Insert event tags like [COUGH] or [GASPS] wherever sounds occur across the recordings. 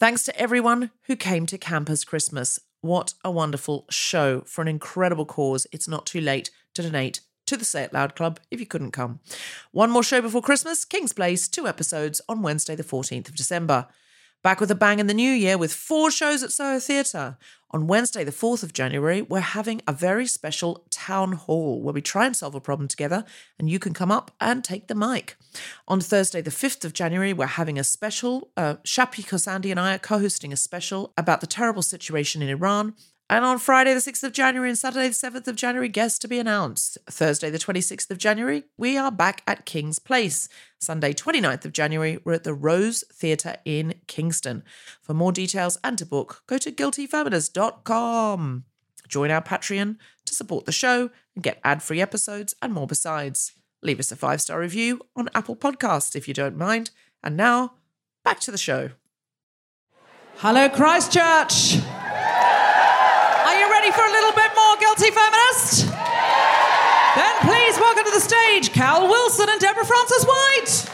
Thanks to everyone who came to Campus Christmas. What a wonderful show for an incredible cause. It's not too late to donate to the Say It Loud Club if you couldn't come. One more show before Christmas King's Place, two episodes on Wednesday, the 14th of December. Back with a bang in the new year with four shows at Soho Theatre. On Wednesday, the 4th of January, we're having a very special town hall where we try and solve a problem together and you can come up and take the mic. On Thursday, the 5th of January, we're having a special. Uh, Shappi Khorsandi and I are co hosting a special about the terrible situation in Iran. And on Friday, the 6th of January and Saturday, the 7th of January, guests to be announced. Thursday, the 26th of January, we are back at King's Place. Sunday, 29th of January, we're at the Rose Theatre in Kingston. For more details and to book, go to guiltyfeminist.com. Join our Patreon to support the show and get ad free episodes and more besides. Leave us a five star review on Apple Podcasts if you don't mind. And now, back to the show. Hello, Christchurch. Stage Cal Wilson and Deborah Frances-White.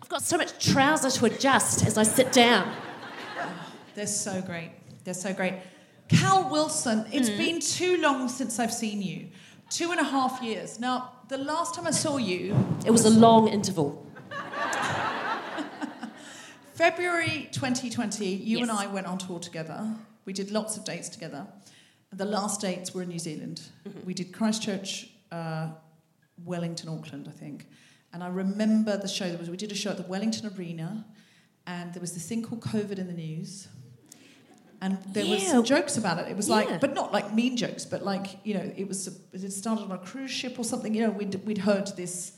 I've got so much trouser to adjust as I sit down. They're so great. They're so great. Cal Wilson, it's hmm. been too long since I've seen you. Two and a half years. Now, the last time I saw you, It was a long interval. February 2020, you and I went on tour together. We did lots of dates together. The last dates were in New Zealand. We did Christchurch, uh, Wellington, Auckland, I think. And I remember the show. Was, we did a show at the Wellington Arena, and there was this thing called COVID in the news. And there was Yeah. some jokes about it. It was Yeah. like, but not like mean jokes, but like, you know, it was, it started on a cruise ship or something. You know, we'd, we'd heard this,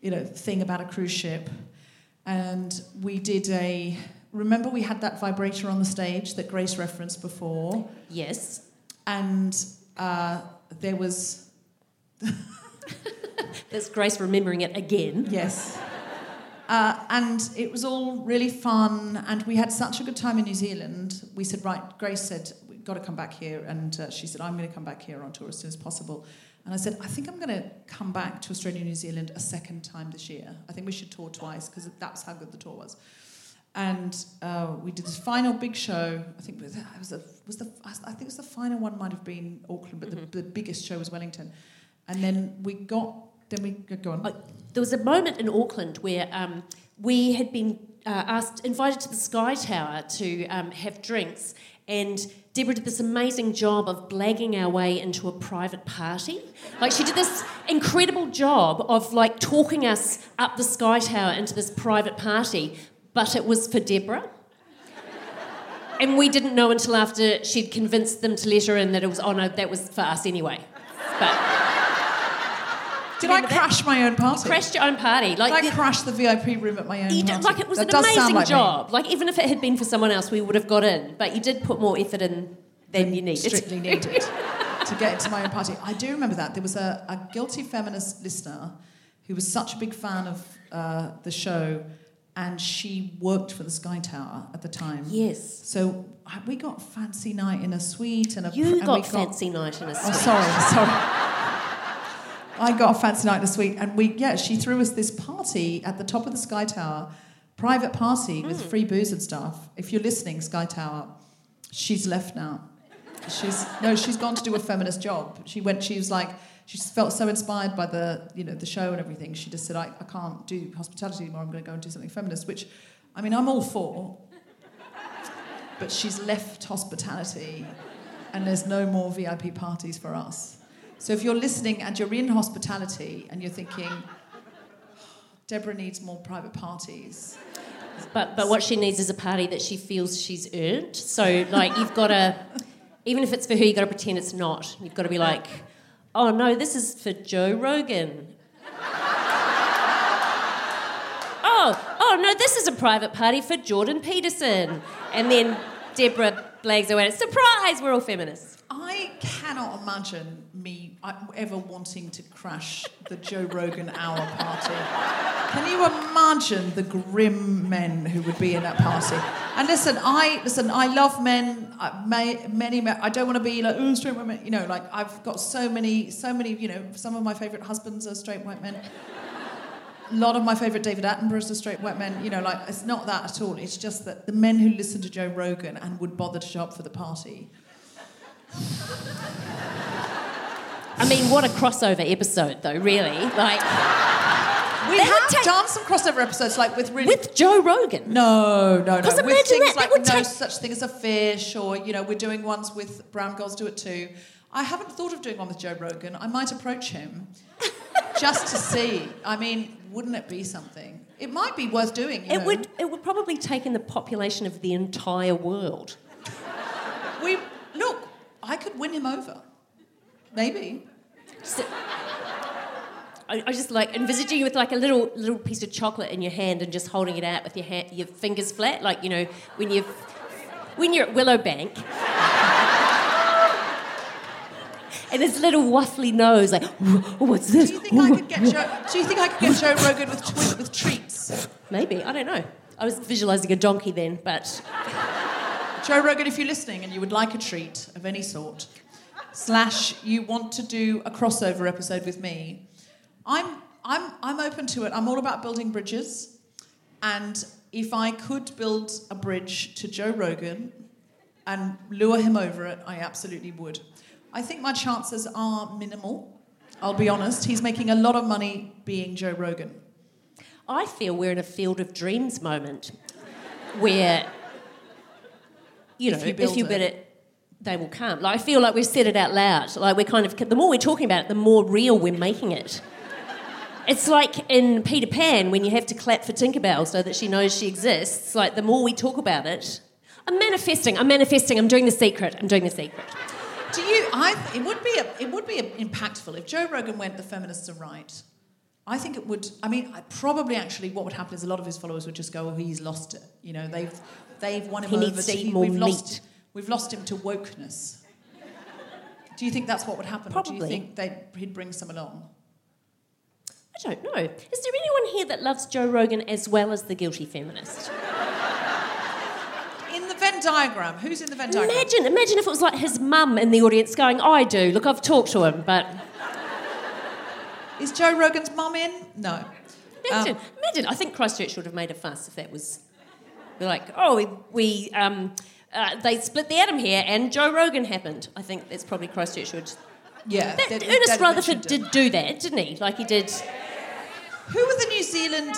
you know, thing about a cruise ship. And we did a, remember we had that vibrator on the stage that Grace referenced before? Yes. And uh, there was, [LAUGHS] There's Grace remembering it again. yes. Uh, and it was all really fun, and we had such a good time in New Zealand. We said, right, Grace said, we've got to come back here. And uh, she said, I'm going to come back here on tour as soon as possible. And I said, I think I'm going to come back to Australia and New Zealand a second time this year. I think we should tour twice because that's how good the tour was. And uh, we did this final big show. I think it was, it was, the I think it was the final one might have been Auckland, but the, the biggest show was Wellington. And then we got then we go on. There was a moment in Auckland where um, we had been uh, asked, invited to the Sky Tower to um, have drinks, and Deborah did this amazing job of blagging our way into a private party. Like she did this incredible job of like talking us up the Sky Tower into this private party, but it was for Deborah. And we didn't know until after she'd convinced them to let her in that it was, oh no, that was for us anyway. But did I crash my own party? crashed your own party. Like Did I crash the VIP room at my own You party? like it was That an amazing like me. job. Like even if it had been for someone else, we would have got in. But you did put more effort in than you needed. strictly needed [LAUGHS] to get into my own party. I do remember that. There was a, a guilty feminist listener who was such a big fan of uh, the show, and she worked for the Sky Tower at the time. Yes. So uh, we got fancy night in a suite and a. You and got we fancy night in a suite. Oh, suite. sorry, sorry. I got a fancy night a suite, and we yeah, she threw us this party at the top of the Sky Tower, private party with hmm. free booze and stuff. If you're listening, Sky Tower, she's left now. She's no, she's gone to do a feminist job. She went. She was like, she felt so inspired by the you know the show and everything. She just said, I, I can't do hospitality anymore. I'm going to go and do something feminist. Which, I mean, I'm all for. But she's left hospitality, and there's no more VIP parties for us. So if you're listening and you're in hospitality and you're thinking, oh, Deborah needs more private parties. But but what she needs is a party that she feels she's earned. So like you've got to, even if it's for her, you've got to pretend it's not. You've got to be like, oh no, this is for Joe Rogan. [LAUGHS] oh oh no, this is a private party for Jordan Peterson. And then Deborah blags away. Surprise, we're all feminists. I cannot imagine me uh, ever wanting to crash the Joe Rogan hour party. Can you imagine the grim men who would be in that party? And listen, I listen. I love men. I, may, many men. I don't want to be like oh, straight white men. You know, like I've got so many, so many. You know, some of my favourite husbands are straight white men. A lot of my favourite David Attenboroughs are straight white men. You know, like it's not that at all. It's just that the men who listen to Joe Rogan and would bother to show up for the party. I mean, what a crossover episode, though. Really, like We have take- done some crossover episodes, like with really. with Joe Rogan. no, no, no. 'Cause With imagine things that, that like would no take- such thing as a fish, or you know, we're doing ones with Brown Girls Do It Too. I haven't thought of doing one with Joe Rogan. I might approach him just to see. I mean, wouldn't it be something? It might be worth doing. You It know. would it would probably take in the population of the entire world. We look. I could win him over. Maybe. So- I, I just like envisaging you with like a little little piece of chocolate in your hand and just holding it out with your hand, your fingers flat, like you know when you when you're at Willowbank. And his little waffly nose, like, "Oh, what's this? Do you think I could get Joe? Do you think I could get Joe Rogan with with treats? Maybe I don't know. I was visualizing a donkey then, but Joe Rogan, if you're listening and you would like a treat of any sort, slash you want to do a crossover episode with me, I'm I'm I'm open to it. I'm all about building bridges, and if I could build a bridge to Joe Rogan and lure him over it, I absolutely would. I think my chances are minimal. I'll be honest. He's making a lot of money being Joe Rogan. I feel we're in a field of dreams moment where, you know, If you if build it. it, they will come. Like, I feel like we've said it out loud. Like, we're kind of, the more we're talking about it, the more real we're making it. It's like in Peter Pan when you have to clap for Tinkerbell so that she knows she exists. Like, the more we talk about it, I'm manifesting, I'm manifesting, I'm doing the secret, I'm doing the secret. Do you? I. It would be. A, it would be impactful if Joe Rogan went. The feminists are right. I think it would. I mean, I, probably actually, what would happen is a lot of his followers would just go, "Oh, he's lost it." You know, they've they've won him He over. to he- we've lost. We've lost him to wokeness. Do you think that's what would happen? Or do Probably. you think they'd, he'd bring some along? I don't know. Is there anyone here that loves Joe Rogan as well as the guilty feminist? Venn diagram, who's in the Venn diagram? Imagine, imagine if it was like his mum in the audience going, I do. Look, I've talked to him, but Is Joe Rogan's mum in? No. imagine, Um, imagine. I think Christchurch would have made a fuss if that was we're like, oh, we, we um, uh, they split the atom here, and Joe Rogan happened. I think that's probably Christchurch would. Yeah. That, that- Ernest that Rutherford did do that, didn't he? Like he did Who were the New Zealand?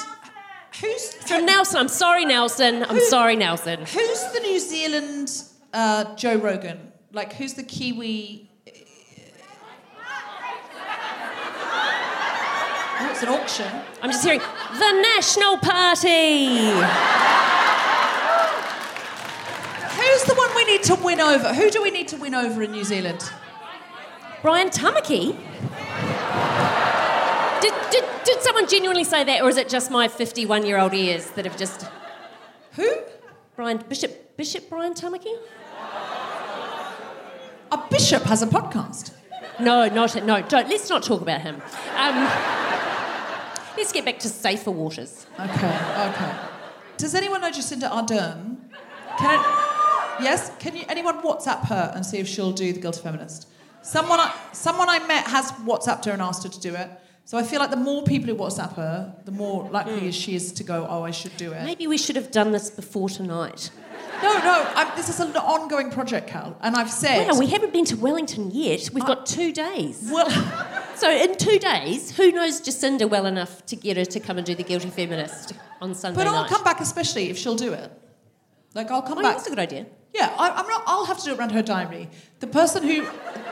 Who's from Nelson. I'm sorry, Nelson. I'm Who- sorry, Nelson. Who's the New Zealand uh, Joe Rogan? Like, who's the Kiwi? Oh, it's an auction. I'm just hearing the National Party. Who's the one we need to win over? Who do we need to win over in New Zealand? Brian Tamaki. Did, someone genuinely say that, or is it just my 51 year old ears that have just. Who? Brian Bishop Bishop Brian Tamaki? A bishop has a podcast. No, not no. Don't. Let's not talk about him. Um, let's get back to safer waters. Okay, okay. Does anyone know Jacinda Ardern? Can I, yes? Can you anyone WhatsApp her and see if she'll do the Guilty Feminist? Someone I, someone I met has WhatsApped her and asked her to do it. So I feel like the more people who WhatsApp her, the more likely is she is to go, oh, I should do it. Maybe we should have done this before tonight. No, no, I'm, this is an ongoing project, Cal. And I've said. Wow, we haven't been to Wellington yet. We've got two days. Well, [LAUGHS] [LAUGHS] So in two days, who knows Jacinda well enough to get her to come and do the Guilty Feminist on Sunday but I'll night? come back especially if she'll do it. Like, I'll come Oh, back. that's a good idea. Yeah, I, I'm not. I'll have to do it around her diary. The person who,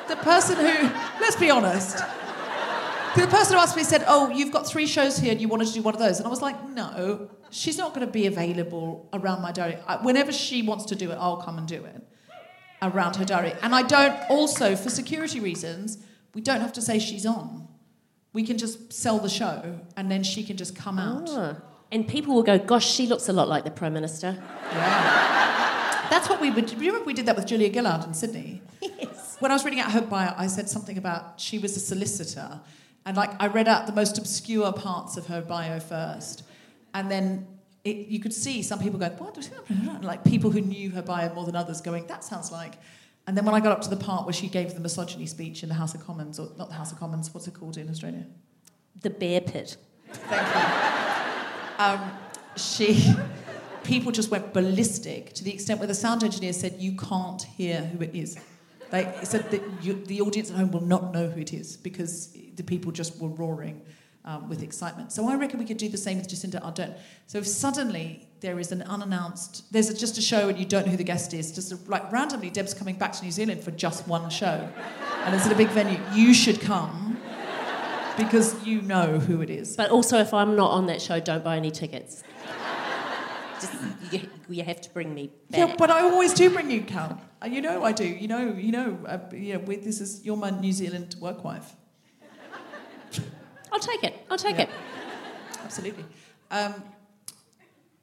the person who, let's be honest, the person who asked me said, "Oh, you've got three shows here, and you wanted to do one of those," and I was like, "No, she's not going to be available around my diary. I, whenever she wants to do it, I'll come and do it around her diary. And I don't. Also, for security reasons, we don't have to say she's on. We can just sell the show, and then she can just come out. Ah. And people will go, gosh, she looks a lot like the Prime Minister. Yeah. That's what we would. Remember we did that with Julia Gillard in Sydney? [LAUGHS] Yes. When I was reading out her bio, I said something about she was a solicitor, and like I read out the most obscure parts of her bio first, and then it, you could see some people going, "What?" And, Like people who knew her bio more than others going, "That sounds like." And then when I got up to the part where she gave the misogyny speech in the House of Commons, or not the House of Commons, what's it called in Australia? The Bear Pit. Thank you. Um, she, people just went ballistic to the extent where the sound engineer said, "You can't hear who it is." He said that you, the audience at home will not know who it is because the people just were roaring um, with excitement. So I reckon we could do the same with Jacinda Ardern. So if suddenly there is an unannounced, there's a, just a show and you don't know who the guest is, just a, like randomly Deb's coming back to New Zealand for just one show, and it's at a big venue, you should come because you know who it is. But also, if I'm not on that show, don't buy any tickets. Just, you, you have to bring me back. Yeah, but I always do bring you, Cal. Uh, You know I do. You know, you know. Uh, know, with, this is you're my New Zealand work wife. I'll take it. I'll take Yeah. it. Absolutely. Um,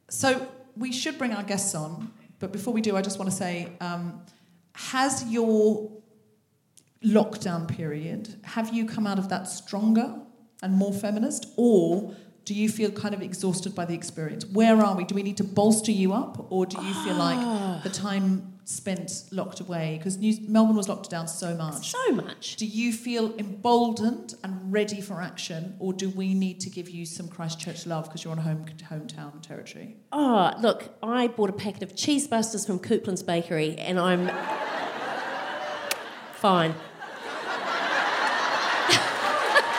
so we should bring our guests on, but before we do, I just want to say, um, has your lockdown period have you come out of that stronger and more feminist, or do you feel kind of exhausted by the experience? Where are we? Do we need to bolster you up, or do you feel like ah. the time spent locked away because Melbourne was locked down so much? So much. Do you feel emboldened and ready for action, or do we need to give you some Christchurch love because you're on home hometown territory? Oh, look, I bought a packet of cheese busters from Coupland's Bakery and I'm [LAUGHS] fine.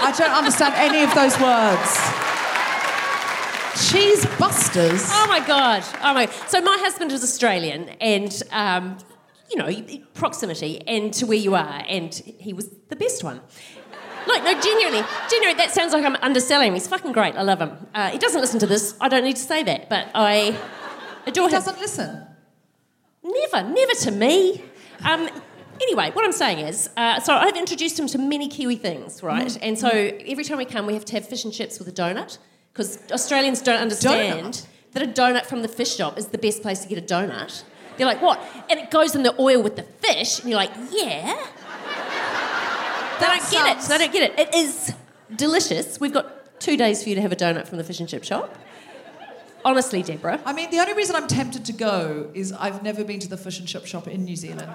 I don't understand any of those words. Cheese busters. Oh my god! Oh my! So my husband is Australian, and um, you know proximity and to where you are, and he was the best one. Like no, genuinely, genuinely, that sounds like I'm underselling him. He's fucking great. I love him. Uh, he doesn't listen to this. I don't need to say that, but I adore He him. doesn't listen. Never, never to me. Um, anyway, what I'm saying is, uh, so I've introduced him to many Kiwi things, right? And so every time we come, we have to have fish and chips with a donut because Australians don't understand Donut? that a donut from the fish shop is the best place to get a donut. They're like, what? And it goes in the oil with the fish, and you're like, yeah. They don't get it. They don't get it. It is delicious. We've got two days for you to have a donut from the fish and chip shop. Honestly, Deborah. I mean, the only reason I'm tempted to go is I've never been to the fish and chip shop in New Zealand.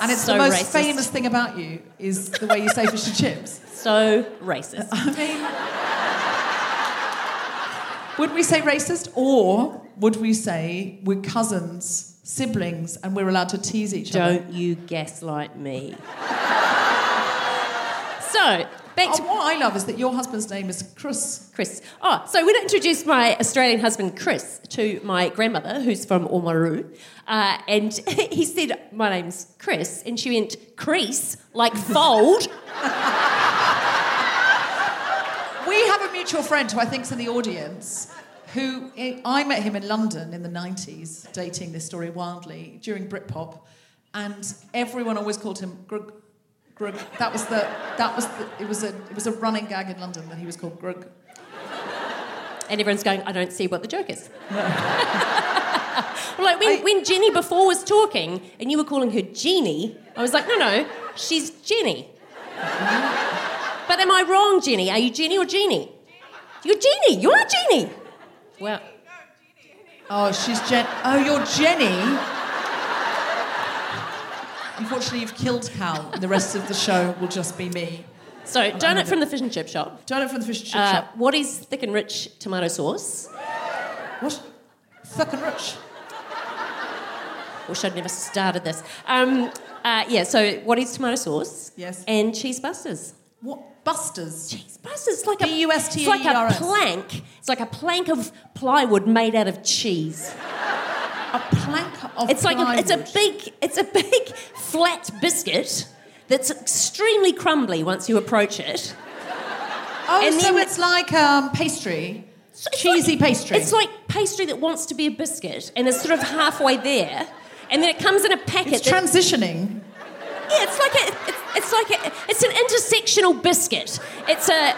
And it's So the most racist. famous thing about you is the way you say fish and chips. So racist. [LAUGHS] I mean, would we say racist or would we say we're cousins, siblings, and we're allowed to tease each other? Don't you gaslight me. [LAUGHS] so, back Oh, to what I love is that your husband's name is Chris. Chris. Oh, so we're going to introduce my Australian husband, Chris, to my grandmother, who's from Oamaru. Uh, and [LAUGHS] he said, My name's Chris. And she went, Crease, like fold. [LAUGHS] We have a mutual friend who I think's in the audience. Who I met him in London in the 90s, dating this story wildly during Britpop, and everyone always called him Grug. Grug. That was the. That was the. It was a. It was a running gag in London that he was called Grug. And everyone's going, I don't see what the joke is. well, [LAUGHS] like when, when Jenny before was talking and you were calling her Jeannie, I was like, no, no, she's Jenny. Mm-hmm. but am I wrong, Jenny? Are you Jenny or Jeannie? You're Jeannie. You're not Jeannie. Well, Oh, she's Jen. Oh, you're Jenny. Unfortunately, you've killed Cal. and The rest of the show will just be me. so donut from the fish and chip shop. Donut from the fish and chip Uh, shop. what is thick and rich tomato sauce? What? Thick and rich. Wish I'd never started this. Um, uh, yeah, so what is tomato sauce? Yes. And cheese busters. What? Busters. Cheese busters, it's like a B-U-S-T-E-R-S. It's like a plank. It's like a plank of plywood made out of cheese. A plank of It's like a, it's a big, it's a big flat biscuit that's extremely crumbly once you approach it. Oh, and so then- it's like um, pastry. So Cheesy like- pastry. It's like pastry that wants to be a biscuit and is sort of halfway there, and then it comes in a packet. It's that- transitioning. Yeah, it's like a, it's, like a, it's an intersectional biscuit. It's a,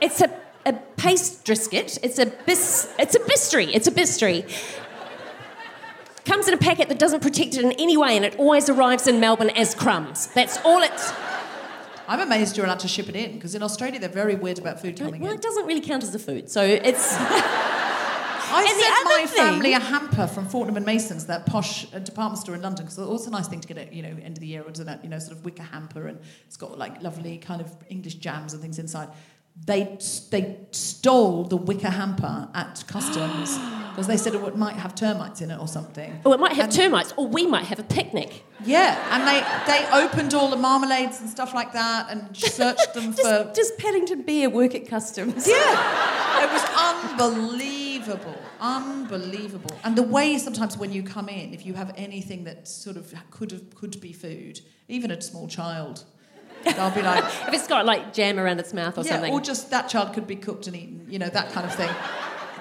it's a, a paste biscuit. It's a bis, it's a bistry. It's a bistry. Comes in a packet that doesn't protect it in any way, and it always arrives in Melbourne as crumbs. That's all it's. I'm amazed you're allowed to ship it in because in Australia they're very weird about food coming Well, in. it doesn't really count as a food, so it's. [LAUGHS] I and sent my thing- family a hamper from Fortnum and Mason's, that posh uh, department store in London, because it's also a nice thing to get at you know end of the year or that you know sort of wicker hamper, and it's got like lovely kind of English jams and things inside. They they stole the wicker hamper at customs [GASPS] because they said it might have termites in it or something. Oh, it might have And- termites, or we might have a picnic. Yeah, and they they opened all the marmalades and stuff like that and [LAUGHS] searched them for. Does, does Paddington Bear work at customs? Yeah, it was unbelievable, unbelievable. And the way sometimes when you come in, if you have anything that sort of could have could be food, even a small child, they'll be like, [LAUGHS] If it's got like jam around its mouth or yeah, something. or just that child could be cooked and eaten, you know, that kind of thing.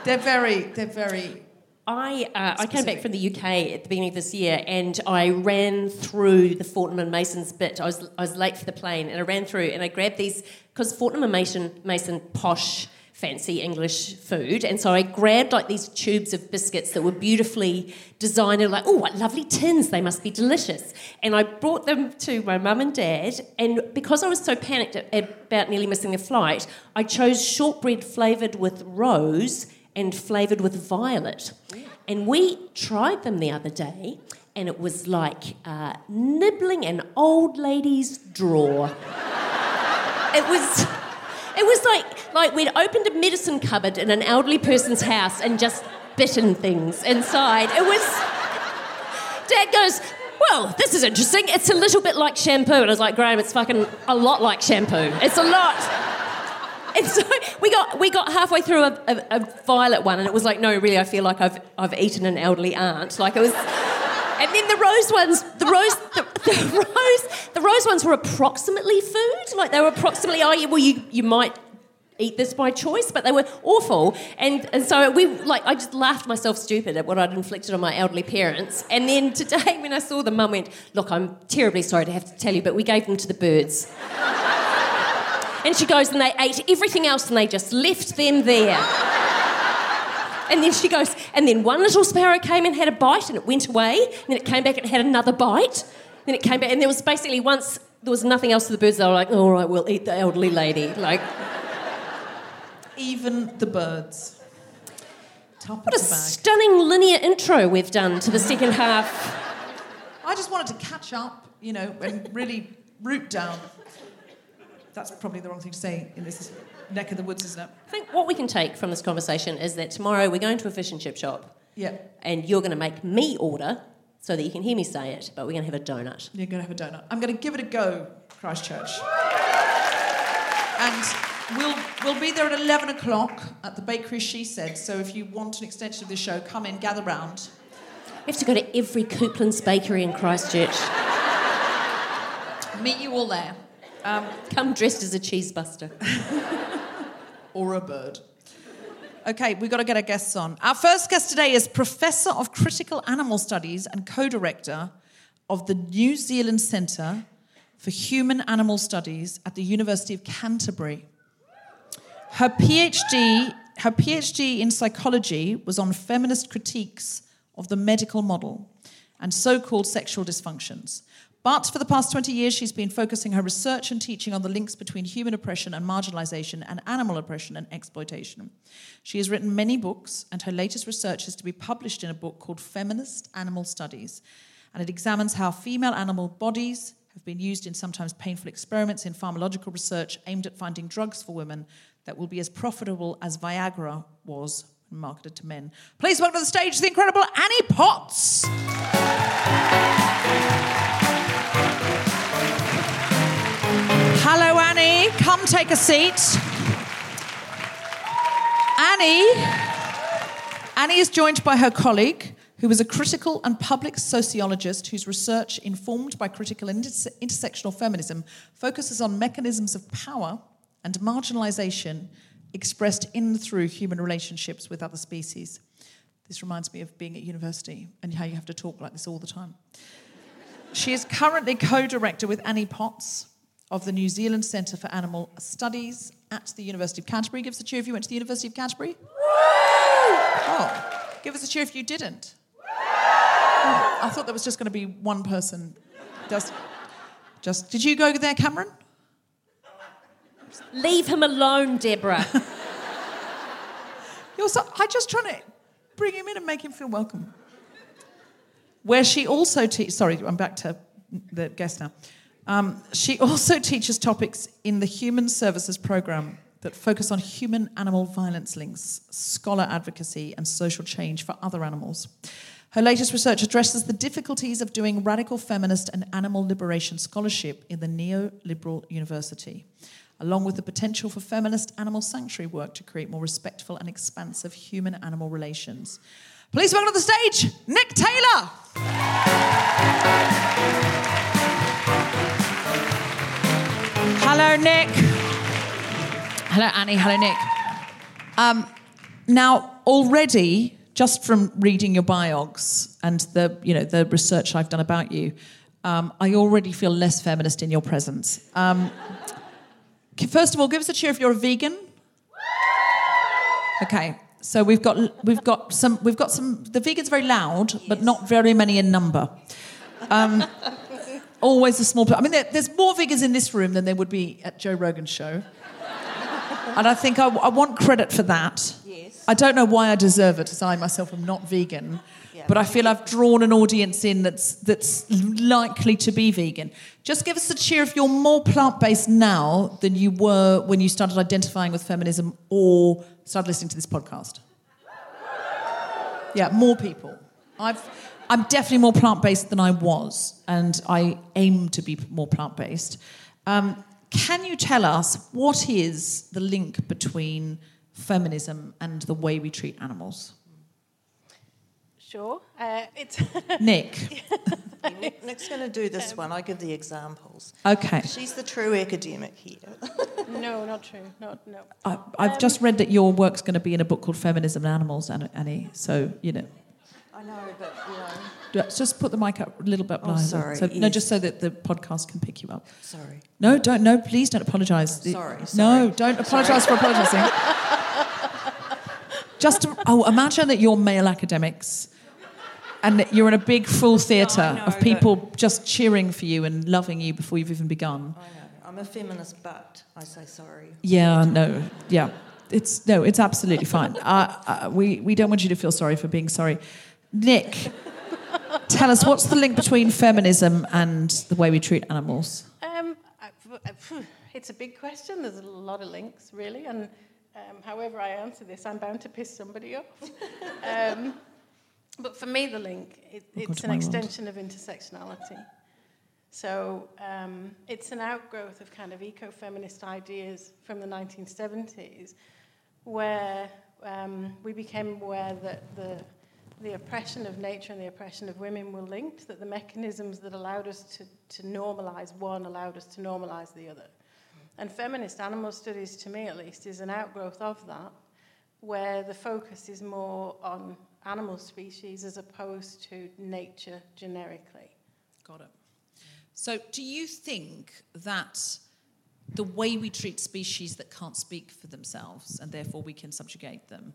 They're very, they're very. I, uh, I came back from the UK at the beginning of this year and I ran through the Fortnum and Mason's bit. I was, I was late for the plane and I ran through and I grabbed these because Fortnum and Mason, Mason posh, fancy English food. And so I grabbed like these tubes of biscuits that were beautifully designed and like, oh, what lovely tins, they must be delicious. And I brought them to my mum and dad. And because I was so panicked about nearly missing the flight, I chose shortbread flavoured with rose and flavoured with violet. And we tried them the other day, and it was like uh, nibbling an old lady's drawer. [LAUGHS] It was, it was like like we'd opened a medicine cupboard in an elderly person's house and just bitten things inside. It was. Dad goes, well, this is interesting. It's a little bit like shampoo, and I was like, Graham, it's fucking a lot like shampoo. It's a lot. [LAUGHS] And so we got we got halfway through a, a, a violet one, and it was like, no, really, I feel like I've I've eaten an elderly aunt. Like it was. And then the rose ones, the rose, the, the rose, the rose ones were approximately food. Like they were approximately, oh, yeah, well, you you might eat this by choice, but they were awful. And, and so we like I just laughed myself stupid at what I'd inflicted on my elderly parents. And then today [LAUGHS] when I saw them, mum went, Look, I'm terribly sorry to have to tell you, but we gave them to the birds. and she goes, and they ate everything else and they just left them there. And then she goes, and then one little sparrow came and had a bite and it went away. And then it came back and had another bite. Then it came back, and there was basically once there was nothing else for the birds. They were like, all right, we'll eat the elderly lady. Like, even the birds. Top What a stunning linear intro we've done to the second half. I just wanted to catch up, you know, and really root down. That's probably the wrong thing to say in this neck of the woods, isn't it? I think what we can take from this conversation is that tomorrow we're going to a fish and chip shop Yeah. and you're going to make me order so that you can hear me say it, but we're going to have a donut. You're going to have a donut. I'm going to give it a go, Christchurch. And we'll, we'll be there at 11 o'clock at the bakery, she said. So if you want an extension of the show, come in, gather round. We have to go to every Coupland's bakery in Christchurch. Meet you all there. Um, come dressed as a cheese buster. [LAUGHS] or a bird. Okay, we've got to get our guests on. Our first guest today is Professor of Critical Animal Studies and co director of the New Zealand Centre for Human Animal Studies at the University of Canterbury. Her PhD, her PhD in psychology was on feminist critiques of the medical model and so called sexual dysfunctions. But for the past 20 years, she's been focusing her research and teaching on the links between human oppression and marginalization and animal oppression and exploitation. She has written many books, and her latest research is to be published in a book called Feminist Animal Studies. And it examines how female animal bodies have been used in sometimes painful experiments in pharmacological research aimed at finding drugs for women that will be as profitable as Viagra was marketed to men. Please welcome to the stage the incredible Annie Potts. Hello, Annie. Come take a seat. Annie. Annie is joined by her colleague, who is a critical and public sociologist whose research, informed by critical and interse- intersectional feminism, focuses on mechanisms of power and marginalization expressed in through human relationships with other species. This reminds me of being at university and how you have to talk like this all the time. She is currently co director with Annie Potts of the New Zealand Centre for Animal Studies at the University of Canterbury. Give us a cheer if you went to the University of Canterbury. Oh, give us a cheer if you didn't. Oh, I thought there was just going to be one person. Just, just. Did you go there, Cameron? Leave him alone, Deborah. [LAUGHS] You're so, I'm just trying to bring him in and make him feel welcome. Where she also teaches, sorry, I'm back to the guest now. Um, she also [LAUGHS] teaches topics in the Human Services Program that focus on human animal violence links, scholar advocacy, and social change for other animals. Her latest research addresses the difficulties of doing radical feminist and animal liberation scholarship in the neoliberal university, along with the potential for feminist animal sanctuary work to create more respectful and expansive human animal relations. Please welcome to the stage, Nik Taylor. Hello, Nik. Hello, Annie. Hello, Nik. Um, now, already, just from reading your biogs and the, you know, the research I've done about you, um, I already feel less feminist in your presence. Um, first of all, give us a cheer if you're a vegan. Okay, so we've got we've got some we've got some. The vegans are very loud, but not very many in number. Um, [LAUGHS] always a small. I mean, there, there's more vegans in this room than there would be at Joe Rogan's show. And I think I, I want credit for that. Yes. I don't know why I deserve it, as I myself am not vegan. But I feel I've drawn an audience in that's that's likely to be vegan. Just give us a cheer if you're more plant-based now than you were when you started identifying with feminism or started listening to this podcast. Yeah, more people. I've, I'm definitely more plant-based than I was, and I aim to be more plant-based. Um, can you tell us what is the link between feminism and the way we treat animals? Sure. Uh, it's [LAUGHS] Nik. Nik, Nik's going to do this one. I give the examples. Okay. She's the true academic here. [LAUGHS] no, not true. Not no. I, I've just read that your work's going to be in a book called Feminism and Animals, Annie. Annie. So, you know, I know, but you know. just just put the mic up a little bit Oh, sorry, So, No, just so that the podcast can pick you up. Sorry. No, don't. No, please don't apologise. Oh, sorry, No, don't apologise for apologising. [LAUGHS] Just to, oh, imagine that you're male academics, and you're in a big full theatre know, of people just cheering for you and loving you before you've even begun. I know. I'm a feminist, but I say sorry. Yeah, no, yeah. it's no, it's absolutely fine. [LAUGHS] Uh, uh, we we don't want you to feel sorry for being sorry. Nik, tell us what's the link between feminism and the way we treat animals. Um, I- I- phew, it's a big question. There's a lot of links, really, and um, however I answer this, I'm bound to piss somebody off. [LAUGHS] um, but for me, the link it, it's an extension of intersectionality. So um, it's an outgrowth of kind of eco-feminist ideas from the 1970s, where um, we became aware that the the oppression of nature and the oppression of women were linked, that the mechanisms that allowed us to, to normalize one allowed us to normalize the other. And feminist animal studies, to me at least, is an outgrowth of that, where the focus is more on animal species as opposed to nature generically. Got it. So, do you think that the way we treat species that can't speak for themselves and therefore we can subjugate them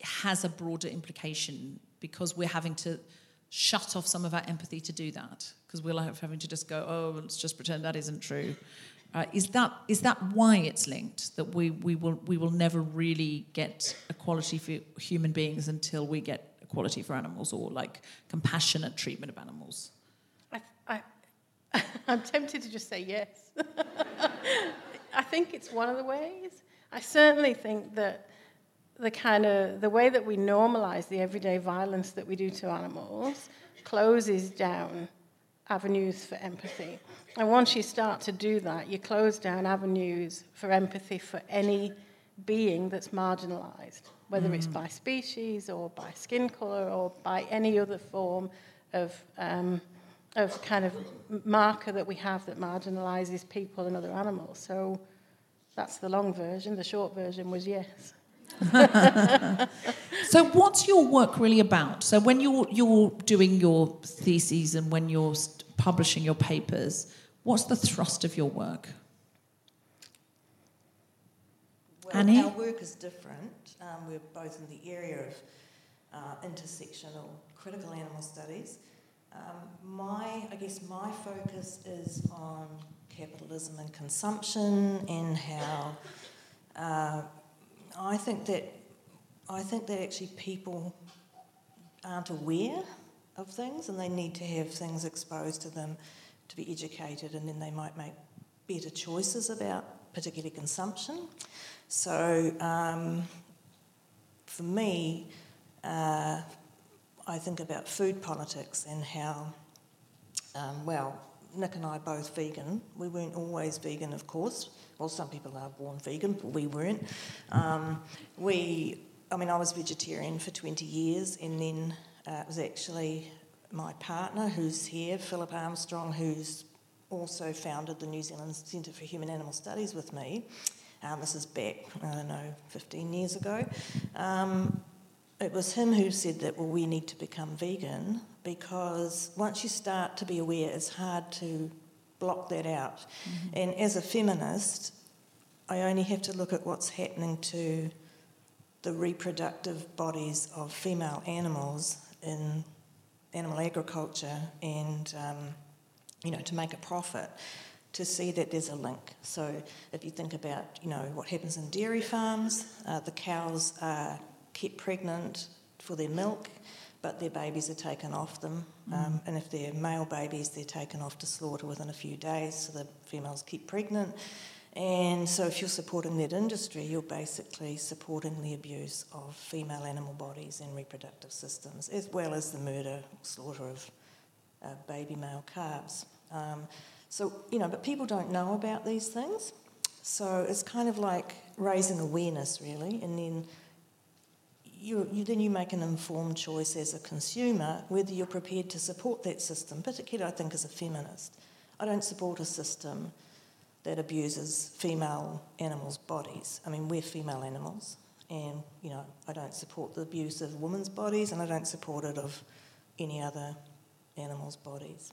has a broader implication because we're having to shut off some of our empathy to do that? Because we're having to just go, oh, let's just pretend that isn't true. Uh, is that is that why it's linked? That we, we will we will never really get equality for human beings until we get equality for animals or like compassionate treatment of animals? I, I, [LAUGHS] I'm tempted to just say yes. [LAUGHS] I think it's one of the ways. I certainly think that the kind of the way that we normalize the everyday violence that we do to animals closes down avenues for empathy. And once you start to do that, you close down avenues for empathy for any being that's marginalized, whether it's by species or by skin color or by any other form of, um, of kind of marker that we have that marginalizes people and other animals. So that's the long version. The short version was yes. [LAUGHS] So, what's your work really about? So, when you're you're doing your theses and when you're publishing your papers, what's the thrust of your work? Well, Annie? Our work is different. Um, we're both in the area of uh, intersectional critical animal studies. Um, my, I guess, my focus is on capitalism and consumption and how uh, I think that I think that actually people aren't aware of things and they need to have things exposed to them to be educated and then they might make better choices about particular consumption. So um, for me, uh, I think about food politics and how, um, well, Nik and I both vegan. We weren't always vegan, of course. Well, some people are born vegan, but we weren't. Um, we, I mean, I was vegetarian for 20 years, and then uh, it was actually my partner, who's here, Philip Armstrong, who's also founded the New Zealand Centre for Human Animal Studies with me. Um, this is back, I don't know, 15 years ago. Um, it was him who said that, well, we need to become vegan because once you start to be aware, it's hard to block that out. And as a feminist, I only have to look at what's happening to the reproductive bodies of female animals in animal agriculture and, um, you know, to make a profit to see that there's a link. So if you think about, you know, what happens in dairy farms, uh, the cows are kept pregnant for their milk, but their babies are taken off them. Um, and if they're male babies, they're taken off to slaughter within a few days, so the females keep pregnant. And so if you're supporting that industry, you're basically supporting the abuse of female animal bodies and reproductive systems, as well as the murder, slaughter of uh, baby male calves. Um, so, you know, but people don't know about these things. So it's kind of like raising awareness, really, and then you, you, then you make an informed choice as a consumer whether you're prepared to support that system, particularly, I think, as a feminist. I don't support a system that abuses female animals' bodies. I mean, we're female animals, and, you know, I don't support the abuse of women's bodies, and I don't support it of any other animals' bodies.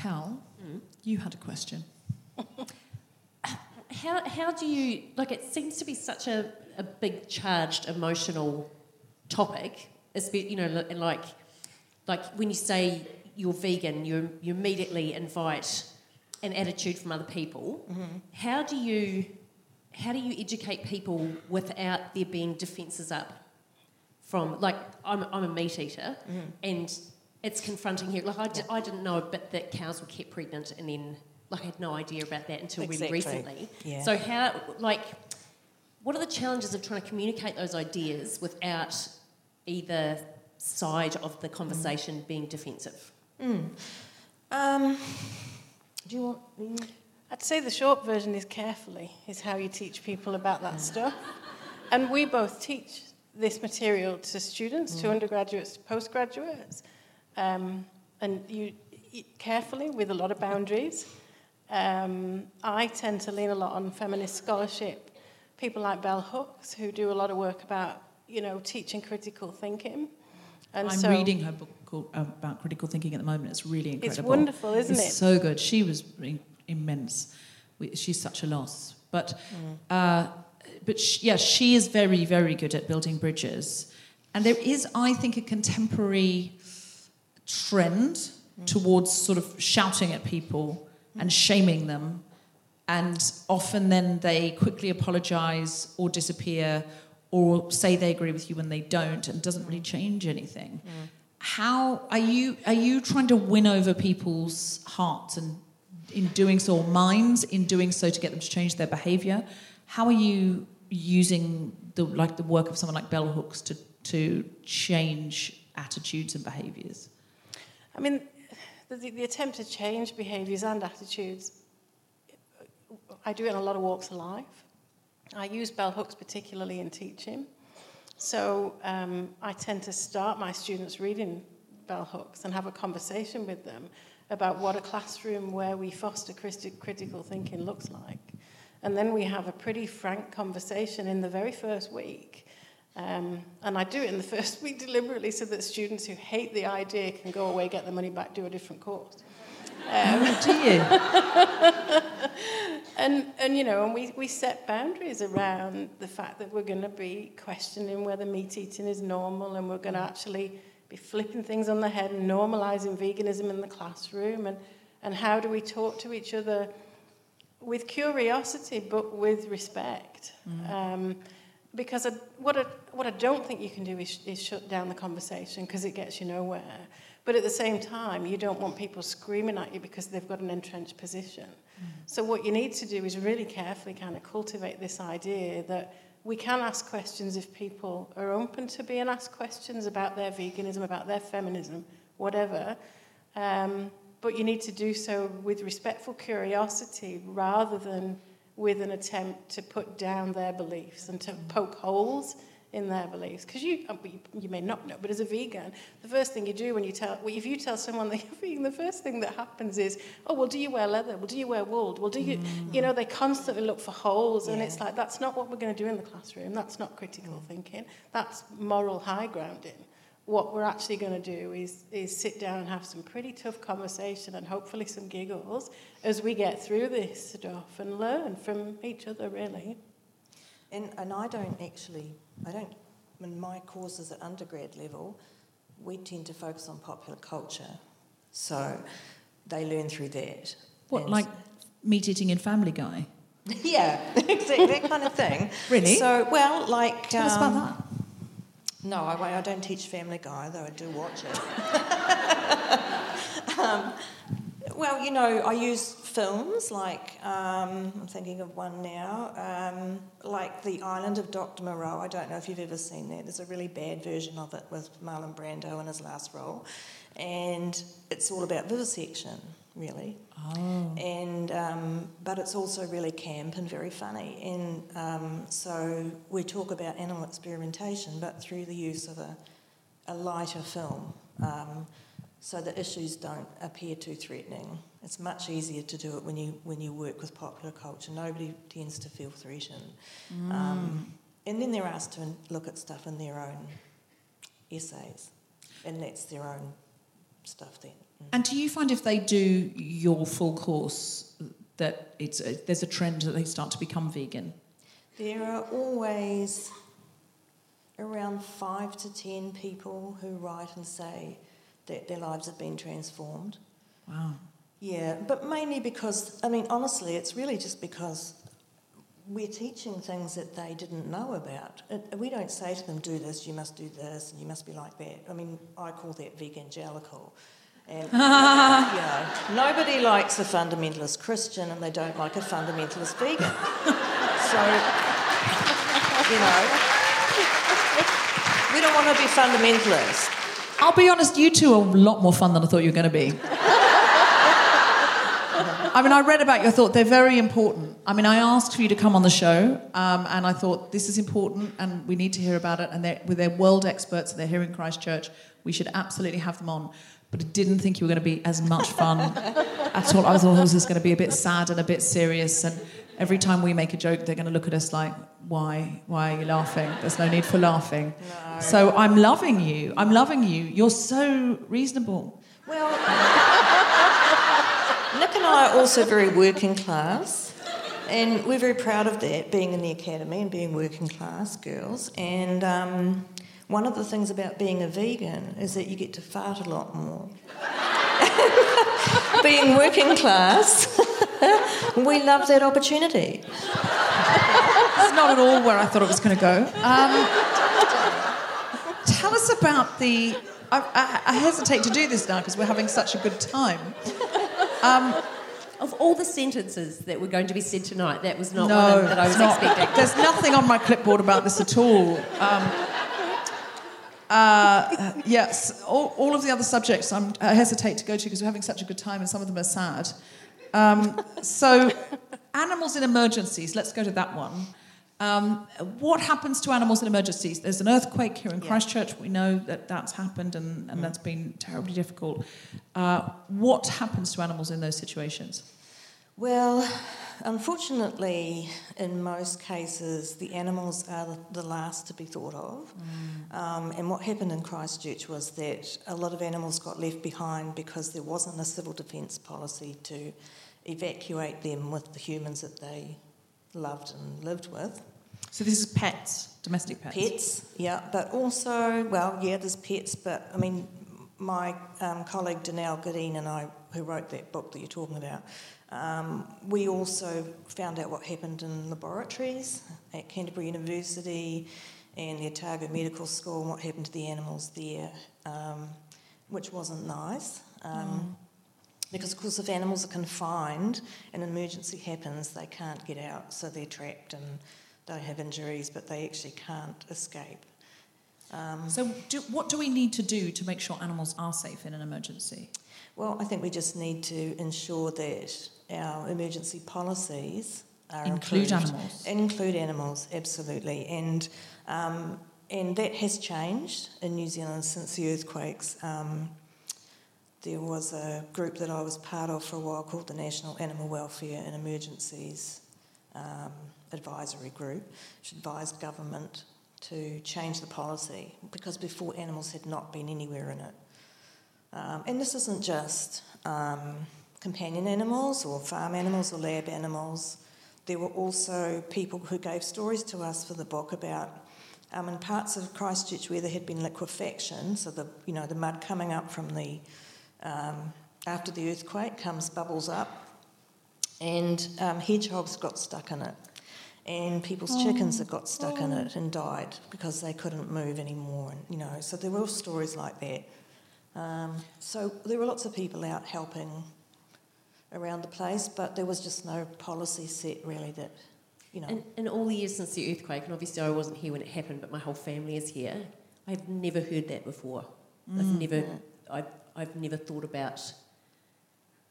Cal, you had a question. [LAUGHS] How, how do you like? It seems to be such a, a big charged emotional topic. You know, and like like when you say you're vegan, you you immediately invite an attitude from other people. Mm-hmm. How do you how do you educate people without there being defences up from like I'm, I'm a meat eater mm-hmm. and it's confronting here like I, di- I didn't know a bit that cows were kept pregnant and then like I had no idea about that until really recently Yeah. so how like what are the challenges of trying to communicate those ideas without either side of the conversation mm. being defensive mm. Um, do you want? you- I'd say the short version is carefully, is how you teach people about that stuff. And we both teach this material to students, to mm. undergraduates, to postgraduates. Um, and you, carefully with a lot of boundaries. Um, I tend to lean a lot on feminist scholarship. People like Bell Hooks, who do a lot of work about, you know, teaching critical thinking. And I'm so, reading her book called, uh, about critical thinking at the moment. It's really incredible. It's wonderful, isn't It's it? so good. She was im- immense. We- She's such a loss. But, uh, but sh- yeah, she is very, very good at building bridges. And there is, I think, a contemporary trend towards sort of shouting at people and shaming them. And often then they quickly apologize or disappear or say they agree with you when they don't and doesn't really change anything. How are you are you trying to win over people's hearts and in doing so or minds in doing so to get them to change their behavior? How are you using the like the work of someone like Bell Hooks to to change attitudes and behaviors? I mean, the, the attempt to change behaviours and attitudes, I do it in a lot of walks of life. I use bell hooks particularly in teaching. So um, I tend to start my students reading bell hooks and have a conversation with them about what a classroom where we foster criti- critical thinking looks like. And then we have a pretty frank conversation in the very first week. Um, and I do it in the [LAUGHS] first week deliberately so that students who hate the idea can go away, get the money back, do a different course. Um, Do you? [LAUGHS] and, and you know, and we, we set boundaries around the fact that we're going to be questioning whether meat eating is normal and we're going to actually be flipping things on the head and normalizing veganism in the classroom and, and how do we talk to each other with curiosity but with respect. Um, because I, what, I, what I don't think you can do is, is shut down the conversation because it gets you nowhere. But at the same time, you don't want people screaming at you because they've got an entrenched position. So what you need to do is really carefully kind of cultivate this idea that we can ask questions if people are open to being asked questions about their veganism, about their feminism, whatever. Um, but you need to do so with respectful curiosity rather than with an attempt to put down their beliefs and to poke holes in their beliefs. Because you, uh, you, may not know, but as a vegan, the first thing you do when you tell, well, if you tell someone that [LAUGHS] you're vegan, the first thing that happens is, oh, well, do you wear leather? Well, do you wear wool? Well, do you, you know, they constantly look for holes, and it's like, that's not what we're going to do in the classroom. That's not critical thinking. That's moral high grounding. What we're actually going to do is, is sit down and have some pretty tough conversation and hopefully some giggles as we get through this stuff and learn from each other, really. And, and I don't actually, I don't in my courses at undergrad level, we tend to focus on popular culture. So they learn through that. What, And- like meat eating in Family Guy? [LAUGHS] yeah, [LAUGHS] exactly that kind of thing. Really? So, well, like. Tell us about um, that. No, I, I don't teach Family Guy, though I do watch it. [LAUGHS] um, well, you know, I use films like, um, I'm thinking of one now, um, like The Island of Dr. Moreau. I don't know if you've ever seen that. There's a really bad version of it with Marlon Brando in his last role. And it's all about vivisection, really. Oh. And um, but it's also really camp and very funny. And um, so we talk about animal experimentation, but through the use of a, a lighter film, um, so the issues don't appear too threatening. It's much easier to do it when you when you work with popular culture. Nobody tends to feel threatened. Um, and then they're asked to look at stuff in their own essays, and that's their own stuff then. And do you find if they do your full course that it's a, there's a trend that they start to become vegan? There are always around five to ten people who write and say that their lives have been transformed. Wow. Yeah, but mainly because, I mean, honestly, it's really just because we're teaching things that they didn't know about. It, we don't say to them, do this, you must do this, and you must be like that. I mean, I call that vegangelical. And, [LAUGHS] you know, nobody likes a fundamentalist Christian and they don't like a fundamentalist vegan. so, you know, we don't want to be fundamentalists. I'll be honest, you two are a lot more fun than I thought you were going to be. I mean, I read about your thought. They're very important. I mean, I asked for you to come on the show, um, and I thought this is important, and we need to hear about it. And they're, their world experts, they're here in Christchurch. We should absolutely have them on. But I didn't think you were going to be as much fun at all. I thought it was just going to be a bit sad and a bit serious. And every time we make a joke, they're going to look at us like, "Why? Why are you laughing? There's no need for laughing." So I'm loving you. I'm loving you. You're so reasonable. Well, Nik and I are also very working class, and we're very proud of that, being in the academy and being working class girls. And um, one of the things about being a vegan is that you get to fart a lot more. [LAUGHS] being working class, [LAUGHS] we love that opportunity. Not at all where I thought it was going to go. Um, tell us about the. I, I, I hesitate to do this now because we're having such a good time. Um, Of all the sentences that were going to be said tonight, that was not no, one that I was not. expecting. There's nothing on my clipboard about this at all. Um, uh, yes, all, all of the other subjects I'm, I hesitate to go to because we're having such a good time and some of them are sad. Um, so, animals in emergencies, let's go to that one. Um, what happens to animals in emergencies? There's an earthquake here in Christchurch. We know that that's happened and, and that's been terribly difficult. Uh, what happens to animals in those situations? Well, unfortunately, in most cases, the animals are the- last to be thought of. Um, and what happened in Christchurch was that a lot of animals got left behind because there wasn't a civil defence policy to evacuate them with the humans that they loved and lived with. So this is pets, domestic pets. Pets, yeah, but also, well, yeah, there's pets, but I mean, my um, colleague Donelle Gadenne and I, who wrote that book that you're talking about, um, we also found out what happened in laboratories at Canterbury University and the Otago Medical School and what happened to the animals there, um, which wasn't nice. Um, Because, of course, if animals are confined and an emergency happens, they can't get out, so they're trapped and they have injuries, but they actually can't escape. Um, So, do, what do we need to do to make sure animals are safe in an emergency? well, I think we just need to ensure that our emergency policies are Include improved. animals. Include animals, absolutely, and um, and that has changed in New Zealand since the earthquakes. Um, there was a group that I was part of for a while called the National Animal Welfare and Emergencies um, Advisory Group, which advised government to change the policy because before animals had not been anywhere in it. Um, and this isn't just um, companion animals or farm animals or lab animals. There were also people who gave stories to us for the book about um, in parts of Christchurch where there had been liquefaction, so the you know the mud coming up from the um, after the earthquake comes bubbles up, and um, hedgehogs got stuck in it, and people's chickens had got stuck in it and died because they couldn't move anymore, and you know so there were stories like that. Um, so there were lots of people out helping around the place, but there was just no policy set really that you know. In, in all the years since the earthquake, and obviously I wasn't here when it happened, but my whole family is here. I've never heard that before. I've Mm. never, I've, I've never thought about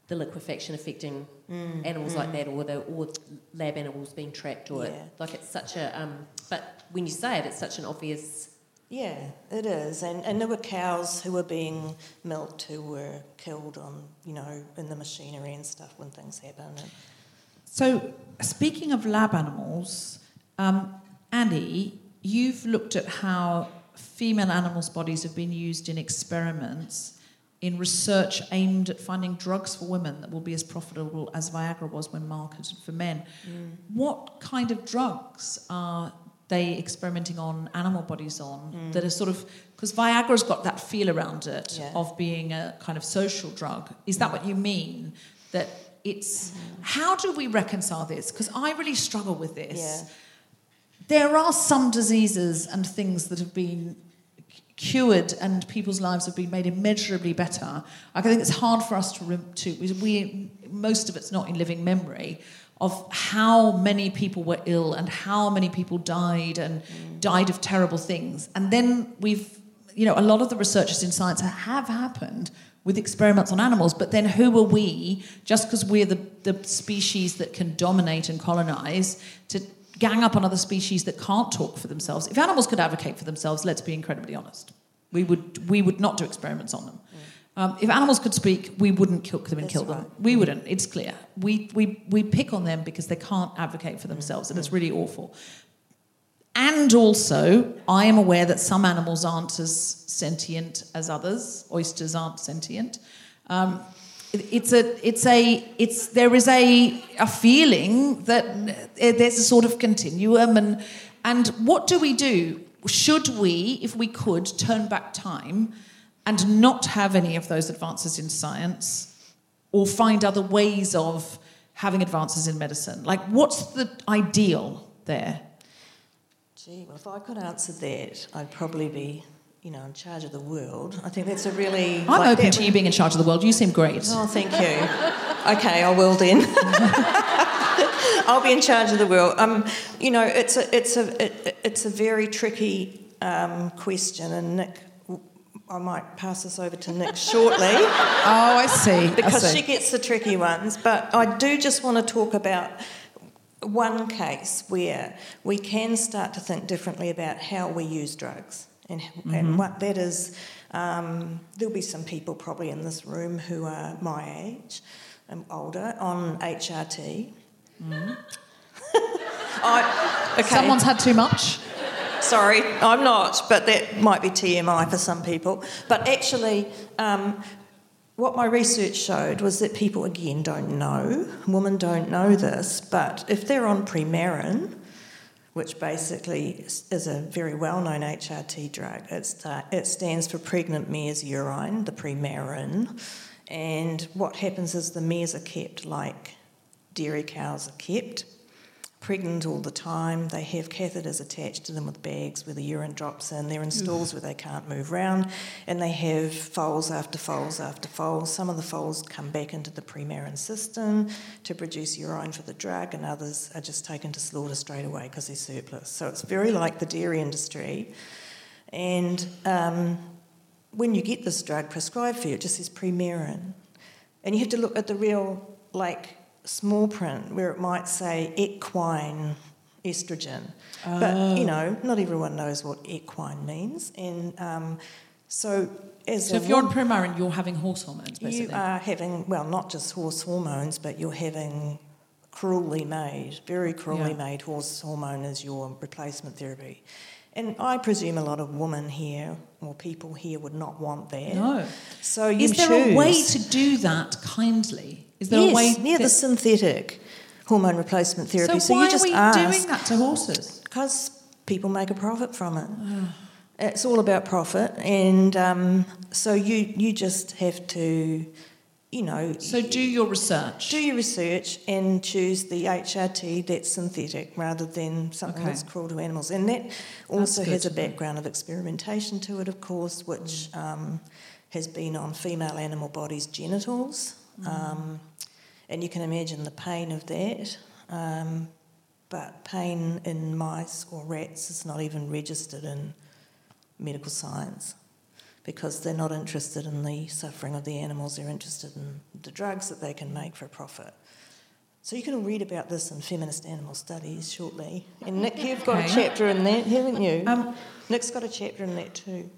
the liquefaction affecting Mm, animals like that, or the or lab animals being trapped, or Yeah. like it's such a. Um, but when you say it, it's such an obvious. Yeah, it is. And, and there were cows who were being milked who were killed on, you know, in the machinery and stuff when things happen. And So, speaking of lab animals, um, Annie, you've looked at how female animals' bodies have been used in experiments in research aimed at finding drugs for women that will be as profitable as Viagra was when marketed for men. Mm. What kind of drugs are they experimenting on animal bodies on mm. that are sort of because Viagra's got that feel around it Yeah. of being a kind of social drug. Is that what you mean? That it's mm-hmm. how do we reconcile this? Because I really struggle with this. Yeah. There are some diseases and things that have been cured and people's lives have been made immeasurably better. I think it's hard for us to to we most of it's not in living memory of how many people were ill and how many people died and died of terrible things. And then we've you know a lot of the researches in science have happened with experiments on animals, but then who are we, just because we're the, the species that can dominate and colonize, to gang up on other species that can't talk for themselves? If animals could advocate for themselves, let's be incredibly honest, we would, we would not do experiments on them. Um, if animals could speak, we wouldn't cook them and That's kill them. right. We wouldn't, it's clear. We, we, we pick on them because they can't advocate for themselves, and it's really awful. And also, I am aware that some animals aren't as sentient as others. Oysters aren't sentient. Um, it's a, it's a, it's there is a, a feeling that uh, there's a sort of continuum, and and what do we do? Should we, if we could, turn back time and not have any of those advances in science, or find other ways of having advances in medicine? Like, what's the ideal there? gee, well, if I could answer that, I'd probably be, you know, in charge of the world. I think that's a really. I'm like open that- to you being in charge of the world. You seem great. Oh, thank you. okay, I will then. I'll be in charge of the world. Um, you know, it's a, it's a, it, it's a very tricky um, question, and Nik, I might pass this over to Nik shortly [LAUGHS] Oh, I see. because she gets the tricky ones. But I do just want to talk about one case where we can start to think differently about how we use drugs. And, and what that is, um, there'll be some people probably in this room who are my age and older on HRT. [LAUGHS] I, okay. Someone's had too much. Sorry, I'm not, but that might be TMI for some people. But actually, um, what my research showed was that people, again, don't know. Women don't know this, but if they're on Premarin, which basically is a very well known HRT drug, it's, uh, it stands for pregnant mare's urine, the Premarin. And what happens is the mares are kept like dairy cows are kept pregnant all the time. They have catheters attached to them with bags where the urine drops in. They're in stalls where they can't move around, and they have foals after foals after foals. Some of the foals come back into the premarin system to produce urine for the drug, and others are just taken to slaughter straight away because they're surplus. So it's very like the dairy industry. And um, when you get this drug prescribed for you, it just says premarin. And you have to look at the real, like, small print where it might say equine estrogen. But, you know, not everyone knows what equine means. And um, so, as So if you're on Premarin, you're having horse hormones, basically. you are having, well, not just horse hormones, but you're having cruelly made, very cruelly Yeah. made horse hormone as your replacement therapy. And I presume a lot of women here, or people here, would not want that. No. So you Is there a way to do that kindly? Is there yes, a way? yeah, the synthetic hormone replacement therapy. so, So, why you just are we ask doing that to horses? because people make a profit from it. It's all about profit, and um, so you you just have to, you know. So do your research. Do your research and choose the HRT that's synthetic rather than something Okay. that's cruel to animals. And that also has a background of experimentation to it, of course, which um, has been on female animal bodies' genitals. Um, and you can imagine the pain of that. Um, but pain in mice or rats is not even registered in medical science because they're not interested in the suffering of the animals, they're interested in the drugs that they can make for profit. So you can read about this in Feminist Animal Studies shortly. And Nik, you've got Okay. a chapter in that, haven't you? Um, Nik's got a chapter in that too.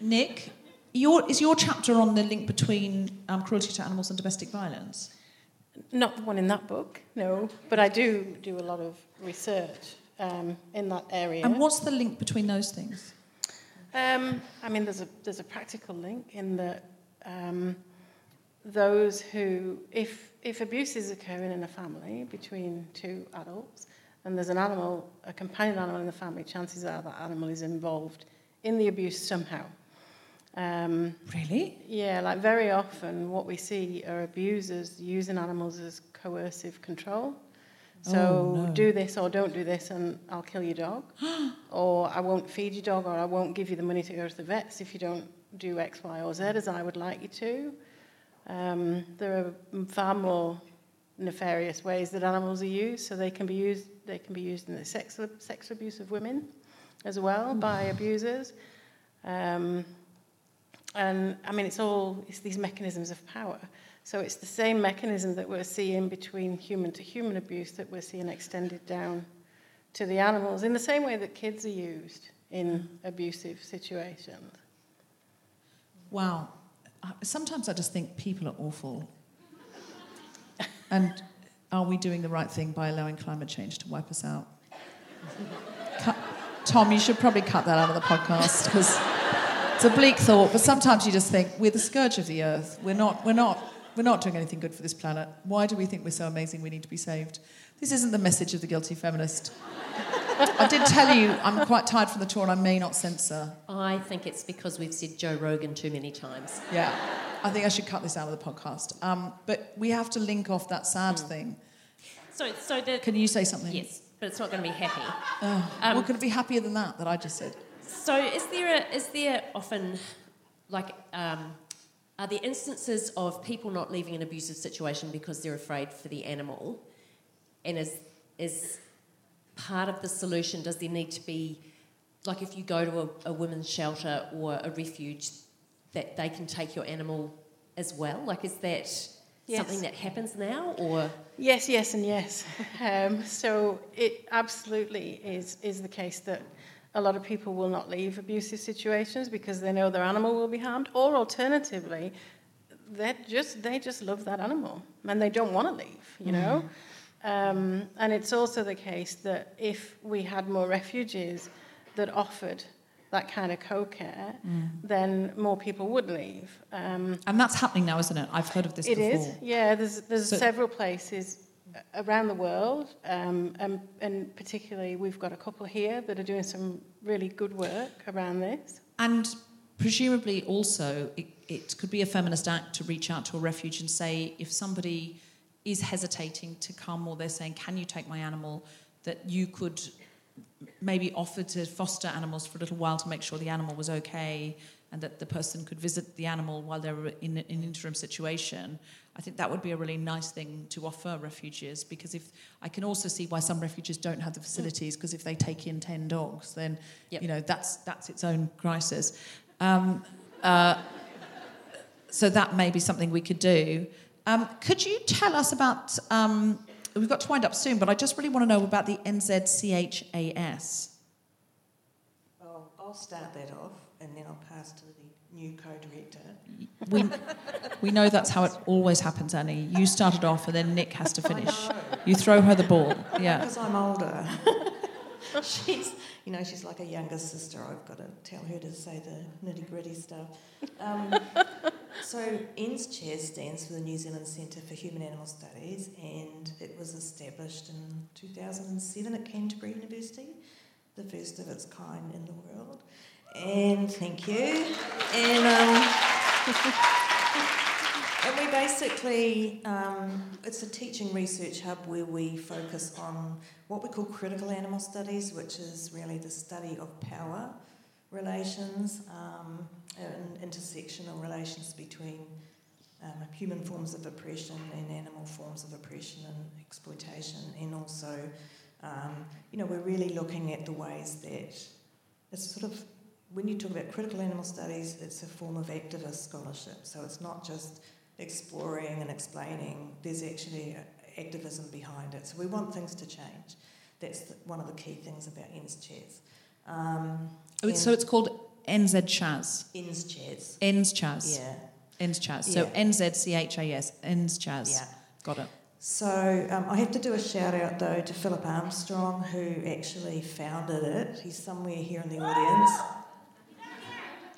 Nik, your, is your chapter on the link between um, cruelty to animals and domestic violence? Not the one in that book, no. But I do do a lot of research um, in that area. And what's the link between those things? Um, I mean, there's a there's a practical link in that um, those who, if if abuse is occurring in a family between two adults, and there's an animal, a companion animal in the family, chances are that animal is involved in the abuse somehow. Um, Really? yeah, like very often what we see are abusers using animals as coercive control. So Oh, no. do this or don't do this and I'll kill your dog. [GASPS] or I won't feed your dog or I won't give you the money to go to the vets if you don't do X, Y, or Z as I would like you to. Um, there are far more nefarious ways that animals are used. So they can be used. They can be used in the sex sex abuse of women, as well by abusers. Um, and I mean, it's all it's these mechanisms of power. So it's the same mechanism that we're seeing between human to human abuse that we're seeing extended down to the animals in the same way that kids are used in abusive situations. Wow. Sometimes I just think people are awful. And are we doing the right thing by allowing climate change to wipe us out? Cut, Tom, you should probably cut that out of the podcast because it's a bleak thought. But sometimes you just think we're the scourge of the earth. We're not. We're not. We're not doing anything good for this planet. Why do we think we're so amazing? We need to be saved. This isn't the message of the guilty feminist. I did tell you I'm quite tired from the tour and I may not censor. I think it's because we've said Joe Rogan too many times. Yeah, I think I should cut this out of the podcast. Um, but we have to link off that sad Hmm. thing. So, so the Can you say something? yes, but it's not going to be happy. Oh, Um, well, could it be happier than that that I just said? So, is there a, is there often like um, are there instances of people not leaving an abusive situation because they're afraid for the animal, and is is part of the solution? Does there need to be like if you go to a, a women's shelter or a refuge, that they can take your animal as well? Like, is that Yes. something that happens now, or Yes, yes, and yes. [LAUGHS] Um, so it absolutely is is the case that a lot of people will not leave abusive situations because they know their animal will be harmed, or alternatively, they just they just love that animal and they don't want to leave. You know, um, and it's also the case that if we had more refuges that offered that kind of co-care, then more people would leave. Um, And that's happening now, isn't it? I've heard of this it before. is, yeah. There's there's So- several places around the world, um, and, and particularly we've got a couple here that are doing some really good work around this. And presumably also, it, it could be a feminist act to reach out to a refuge and say, if somebody is hesitating to come or they're saying, can you take my animal, that you could maybe offer to foster animals for a little while to make sure the animal was okay and that the person could visit the animal while they were in an interim situation. I think that would be a really nice thing to offer refuges because if I can also see why some refuges don't have the facilities because if they take in 10 dogs then Yep. you know that's that's its own crisis. Um, uh, so that may be something we could do. Um, could you tell us about? Um, we've got to wind up soon, but I just really want to know about the NZCHAS. I'll, I'll start that off and then I'll pass to the new co-director. We, we know that's how it always happens, Annie. You started off, and then Nik has to finish. You throw her the ball. Yeah. Because I'm older. [LAUGHS] she's, you know, she's like a younger sister. I've got to tell her to say the nitty gritty stuff. Um, so NZCHAS stands for the New Zealand Centre for Human Animal Studies, and it was established in 2007 at Canterbury University. the first of its kind in the world. And thank you. And um, [LAUGHS] and we basically, um, it's a teaching research hub where we focus on what we call critical animal studies, which is really the study of power relations um, and intersectional relations between um, human forms of oppression and animal forms of oppression and exploitation, and also, um, you know, we're really looking at the ways that it's sort of when you talk about critical animal studies, it's a form of activist scholarship. So it's not just exploring and explaining, there's actually activism behind it. So we want things to change. That's the, one of the key things about ENS Chaz. Um, Oh, so it's called NZ Chaz. ENS Chaz. Yeah. ENS Chaz. So Yeah. NZCHAS. ENS Chaz. Yeah. Got it. So um, I have to do a shout out though to Philip Armstrong, who actually founded it. He's somewhere here in the audience.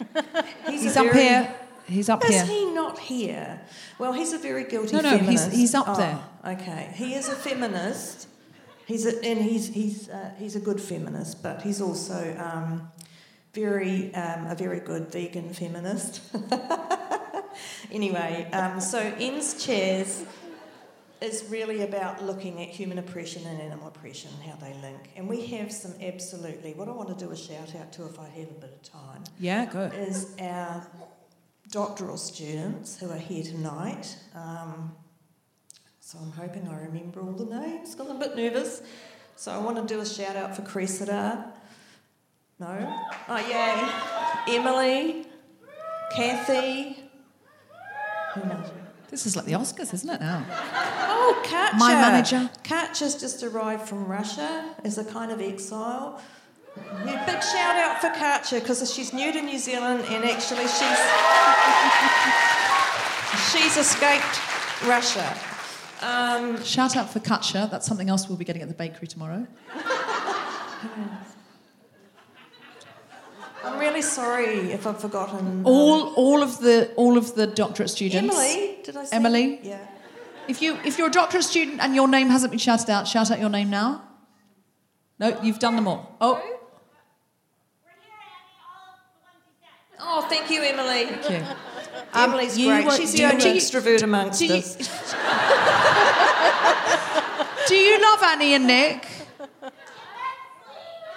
[LAUGHS] He's a up very- here. He's up Is here. he not here? Well, he's a very guilty No, no, feminist. he's up Oh, there. Okay, he is a feminist. He's a, and he's he's uh, he's a good feminist, but he's also um, very um, a very good vegan feminist. [LAUGHS] anyway, um, so ENS Chaz is really about looking at human oppression and animal oppression, and how they link. And we have some absolutely, what I want to do a shout out to if I have a bit of time Yeah, good. is our doctoral students who are here tonight. Um, so I'm hoping I remember all the names, because I'm a bit nervous. So I want to do a shout out for Cressida. No? Oh, yay. Emily, Kathy. Who? This is like the Oscars, isn't it now? Oh, Katja. My manager. Katja's just arrived from Russia as a kind of exile. Yeah, big shout out for Katja because she's new to New Zealand and actually she's she's escaped Russia. Um, Shout out for Katja. That's something else we'll be getting at the bakery tomorrow. [LAUGHS] I'm really sorry if I've forgotten. um, All, all of the, all of the doctorate students. Emily, did I say? Emily? Yeah. If you, if you're a doctorate student and your name hasn't been shouted out, shout out your name now. No, you've done them all. Oh, Oh, thank you, Emily. thank you. [LAUGHS] Emily's you great. were- She's the only extrovert amongst do you- us. [LAUGHS] Do you love Annie and Nik?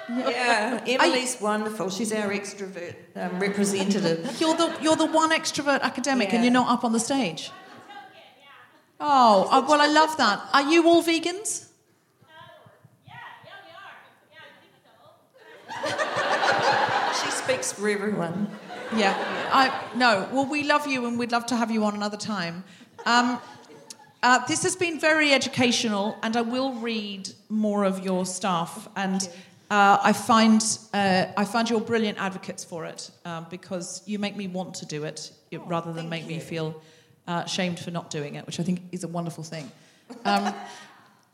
Yeah, Emily's wonderful. She's our extrovert um, representative. You're the, you're the one extrovert academic and you're not up on the stage. Oh, uh, well, I love that. Are you all vegans? Yeah, yeah, we are. Yeah, I think we. She speaks for everyone. Yeah. I no. Well, we love you, and we'd love to have you on another time. Um, uh, this has been very educational, and I will read more of your stuff. And uh, I find uh, I find you're brilliant advocates for it um, because you make me want to do it it- rather than make me feel uh, shamed for not doing it, which I think is a wonderful thing. [LAUGHS] Um,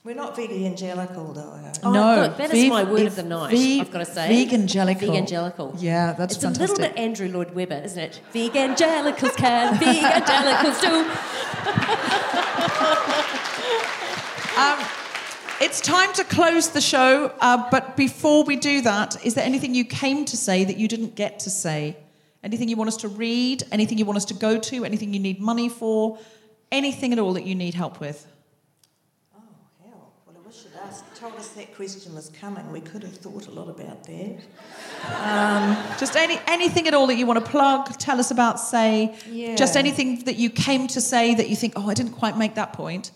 We're not evangelical, though. Oh, no, look, that is ve- my word of the night, ve- I've got to say. Vegangelical. Vegangelical. Yeah, that's it's fantastic. a little bit Andrew Lloyd Webber, isn't it? Vegangelicals can, [LAUGHS] vegangelicals do. Um, it's time to close the show, uh, but before we do that, is there anything you came to say that you didn't get to say? Anything you want us to read? Anything you want us to go to? Anything you need money for? Anything at all that you need help with? Oh, hell. Well, I wish you'd asked, told us that question was coming. We could have thought a lot about that. Um, just any anything at all that you want to plug, tell us about, say. Yeah. Just anything that you came to say that you think, oh, I didn't quite make that point.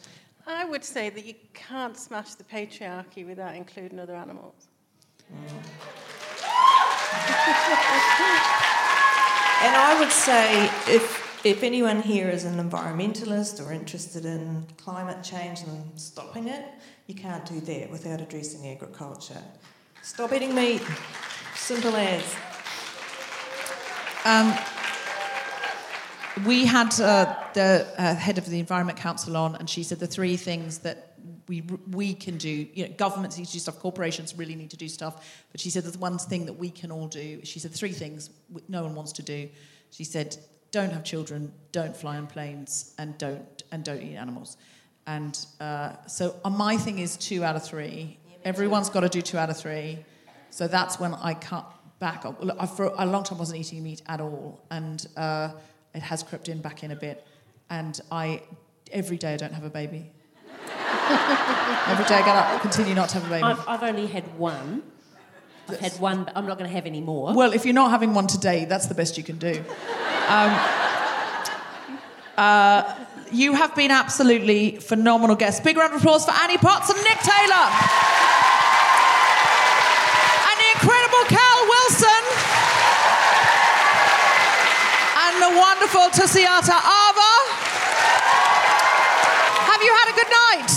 I would say that you can't smash the patriarchy without including other animals. Mm. [LAUGHS] And I would say if, if anyone here is an environmentalist or interested in climate change and stopping it, you can't do that without addressing agriculture. Stop eating meat. Simple as. Um, we had uh, the uh, head of the Environment Council on, and she said the three things that we we can do. You know, governments need to do stuff, corporations really need to do stuff. But she said there's one thing that we can all do. She said three things no one wants to do. She said don't have children, don't fly on planes, and don't and don't eat animals. And uh, so uh, my thing is two out of three. Everyone's got to do two out of three. So that's when I cut back. I- For a long time, I wasn't eating meat at all, and uh, it has crept in back in a bit. And I, every day, I don't have a baby. Every day, I get up, continue not to have a baby. I've, I've only had one. I've had one, but I'm not going to have any more. Well, if you're not having one today, that's the best you can do. Um, uh, you have been absolutely phenomenal guests. Big round of applause for Annie Potts and Nik Taylor. And the incredible Cal Wilson. And the wonderful Tusiata Avia. Have you had a good night?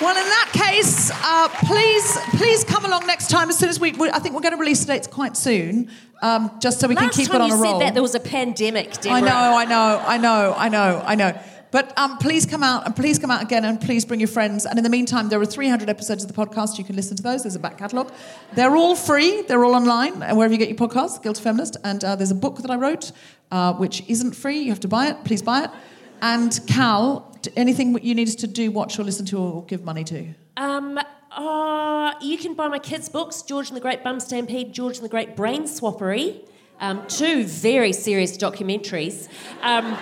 Well, in that case, uh, please, please come along next time as soon as we. we I think we're going to release the dates quite soon, um, just so we Last can keep it on you a roll. said that there was a pandemic, Deborah. I know, I know, I know, I know, I know. But um, please come out and please come out again and please bring your friends. And in the meantime, there are 300 episodes of the podcast. You can listen to those. There's a back catalogue. They're all free. They're all online and wherever you get your podcasts, Guilty Feminist. And uh, there's a book that I wrote, uh, which isn't free. You have to buy it. Please buy it. And Cal, anything you need us to do, watch or listen to or give money to? Um, uh, you can buy my kids' books, George and the Great Bum Stampede, George and the Great Brain Swappery. Um, two very serious documentaries. Um,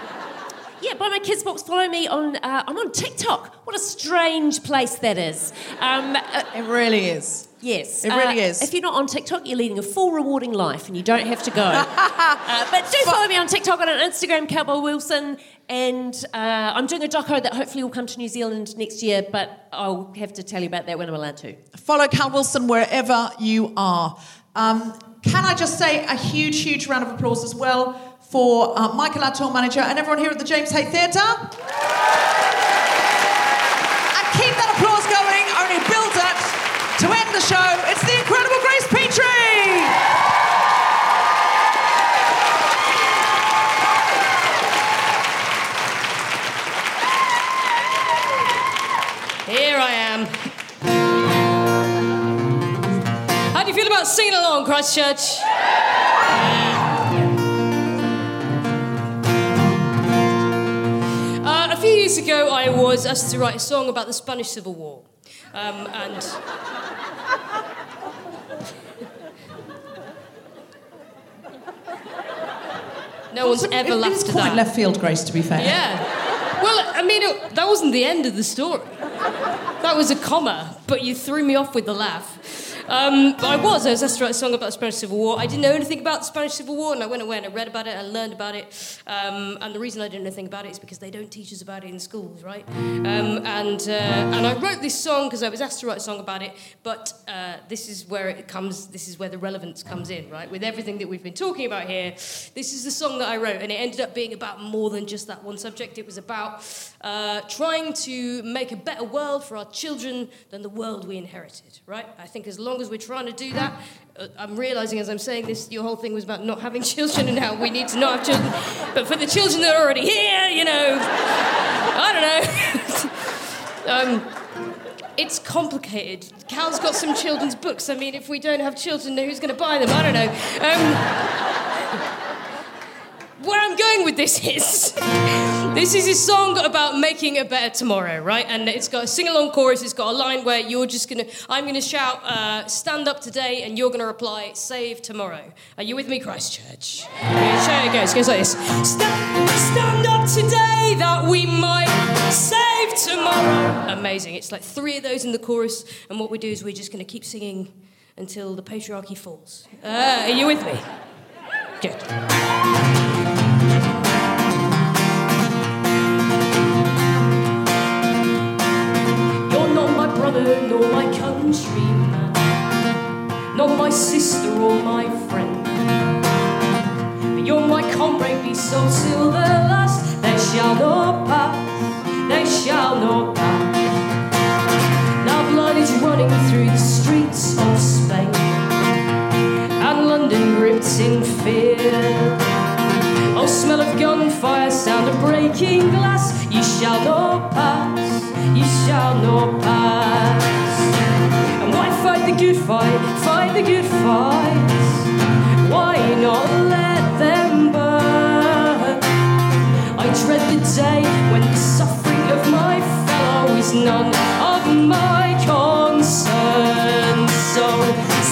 yeah, buy my kids' books. Follow me on. Uh, I'm on TikTok. What a strange place that is. Um, uh, It really is. yes, It really uh, is. If you're not on TikTok, you're leading a full, rewarding life, and you don't have to go. [LAUGHS] uh, but do follow me on TikTok and on Instagram, Calbo Wilson. And uh, I'm doing a doco that hopefully will come to New Zealand next year, but I'll have to tell you about that when I'm allowed to. Follow Cal Wilson wherever you are. Um, can I just say a huge, huge round of applause as well for uh, Michael, our tour manager, and everyone here at the James Hay Theatre? And keep that applause going, only build it to end the show. It's the incredible Grace Petrie! Here I am. How do you feel about singing along, Christchurch? Uh, ago, I was asked to write a song about the Spanish Civil War. Um, and. No one's ever It laughed at quite left field, Grace, to be fair. Yeah. Well, I mean, it, that wasn't the end of the story. That was a comma, but you threw me off with the laugh. Um, but I was. I was asked to write a song about the Spanish Civil War. I didn't know anything about the Spanish Civil War, and I went away and I read about it, I learned about it. Um, and the reason I didn't know anything about it is because they don't teach us about it in schools, right? Um, and, uh, and I wrote this song because I was asked to write a song about it, but uh, this is where it comes, this is where the relevance comes in, right? With everything that we've been talking about here, this is the song that I wrote, and it ended up being about more than just that one subject. It was about uh, trying to make a better world for our children than the world we inherited, right? I think as long as we're trying to do that, uh, I'm realizing as I'm saying this, your whole thing was about not having [LAUGHS] children and how we need to not have children. But for the children that are already here, you know, I don't know. [LAUGHS] um, it's complicated. Cal's got some children's books. I mean, if we don't have children, who's going to buy them? I don't know. Um, where I'm going with this is this is a song about making a better tomorrow, right? And it's got a sing along chorus, it's got a line where you're just gonna, I'm gonna shout, uh, stand up today, and you're gonna reply, save tomorrow. Are you with me, Christchurch? So it goes, it goes like this stand, stand up today that we might save tomorrow. Amazing. It's like three of those in the chorus, and what we do is we're just gonna keep singing until the patriarchy falls. Uh, are you with me? Good. Brother, nor my countryman, not my sister or my friend. But you're my comrade, be so till the last. They shall not pass, they shall not pass. Now blood is running through the streets of Spain, and London gripped in fear. Oh, smell of gunfire, sound of breaking glass. You shall not pass, shall not pass. And why fight the good fight? Fight the good fight. Why not let them burn? I dread the day when the suffering of my fellow is none of my concern. So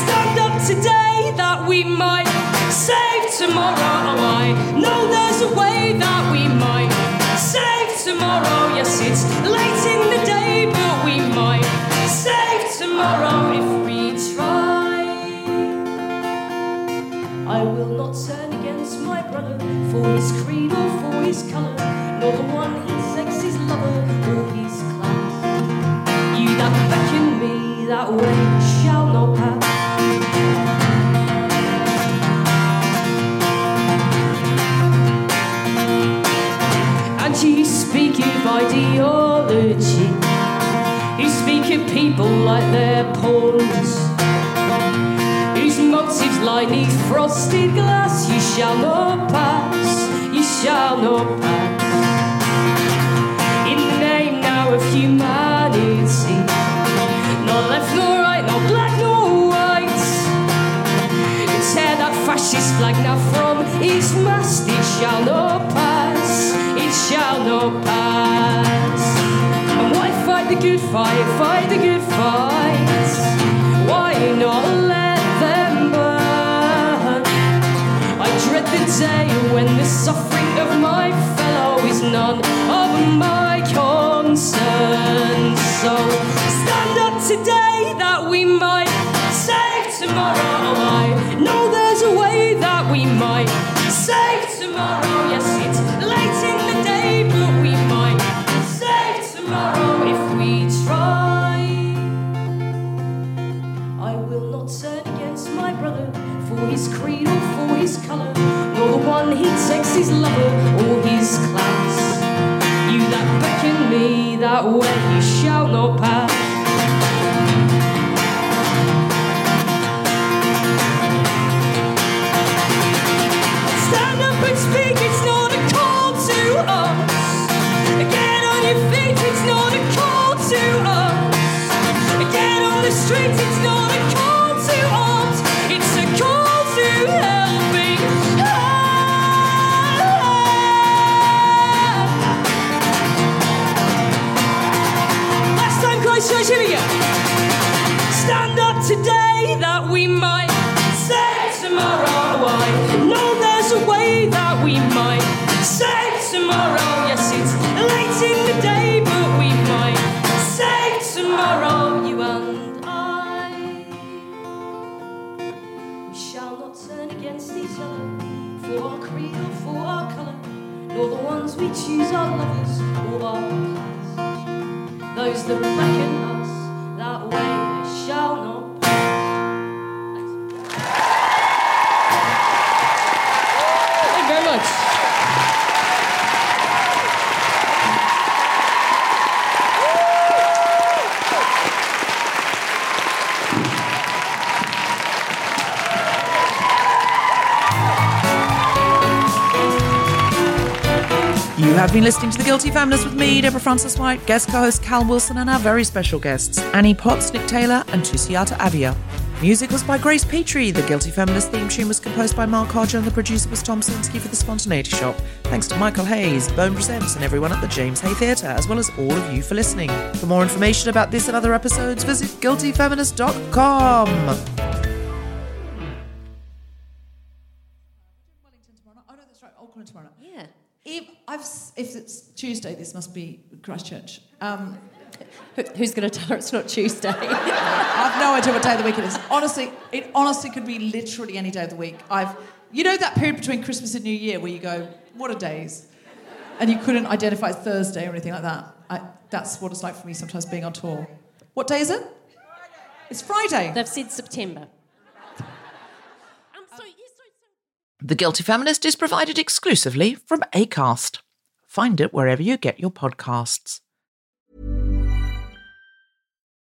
stand up today that we might save tomorrow. Oh, I know there's a way that we might save tomorrow. For his creed or for his colour, nor the one he takes his lover or his class. You that beckon me that way shall not pass. And you speak of ideology. You speak of people like they're pawns. Whose motives lie neath frosted glass. You shall not pass. In the name now of humanity. Not left nor right, not black nor white. It's tear that fascist flag now from its mast. It shall not pass. It shall not pass. And why fight the good fight? Me that way, you shall not pass. Been listening to The Guilty Feminist with me, Deborah Frances-White, guest co host Cal Wilson, and our very special guests, Annie Potts, Nik Taylor, and Tusiata Avia. Music was by Grace Petrie. The Guilty Feminist theme tune was composed by Mark Hodge, and the producer was Tom Salinsky for The Spontaneity Shop. Thanks to Michael Hayes, Bone Presents, and everyone at the James Hay Theatre, as well as all of you for listening. For more information about this and other episodes, visit guiltyfeminist.com. If I've if it's Tuesday, this must be Christchurch. Um, Who's going to tell her it's not Tuesday? [LAUGHS] I've no idea what day of the week it is. Honestly, it honestly could be literally any day of the week. I've, you know, that period between Christmas and New Year where you go, what are days? And you couldn't identify Thursday or anything like that. I, that's what it's like for me sometimes being on tour. What day is it? It's Friday. They've said September. The Guilty Feminist is provided exclusively from ACAST. Find it wherever you get your podcasts.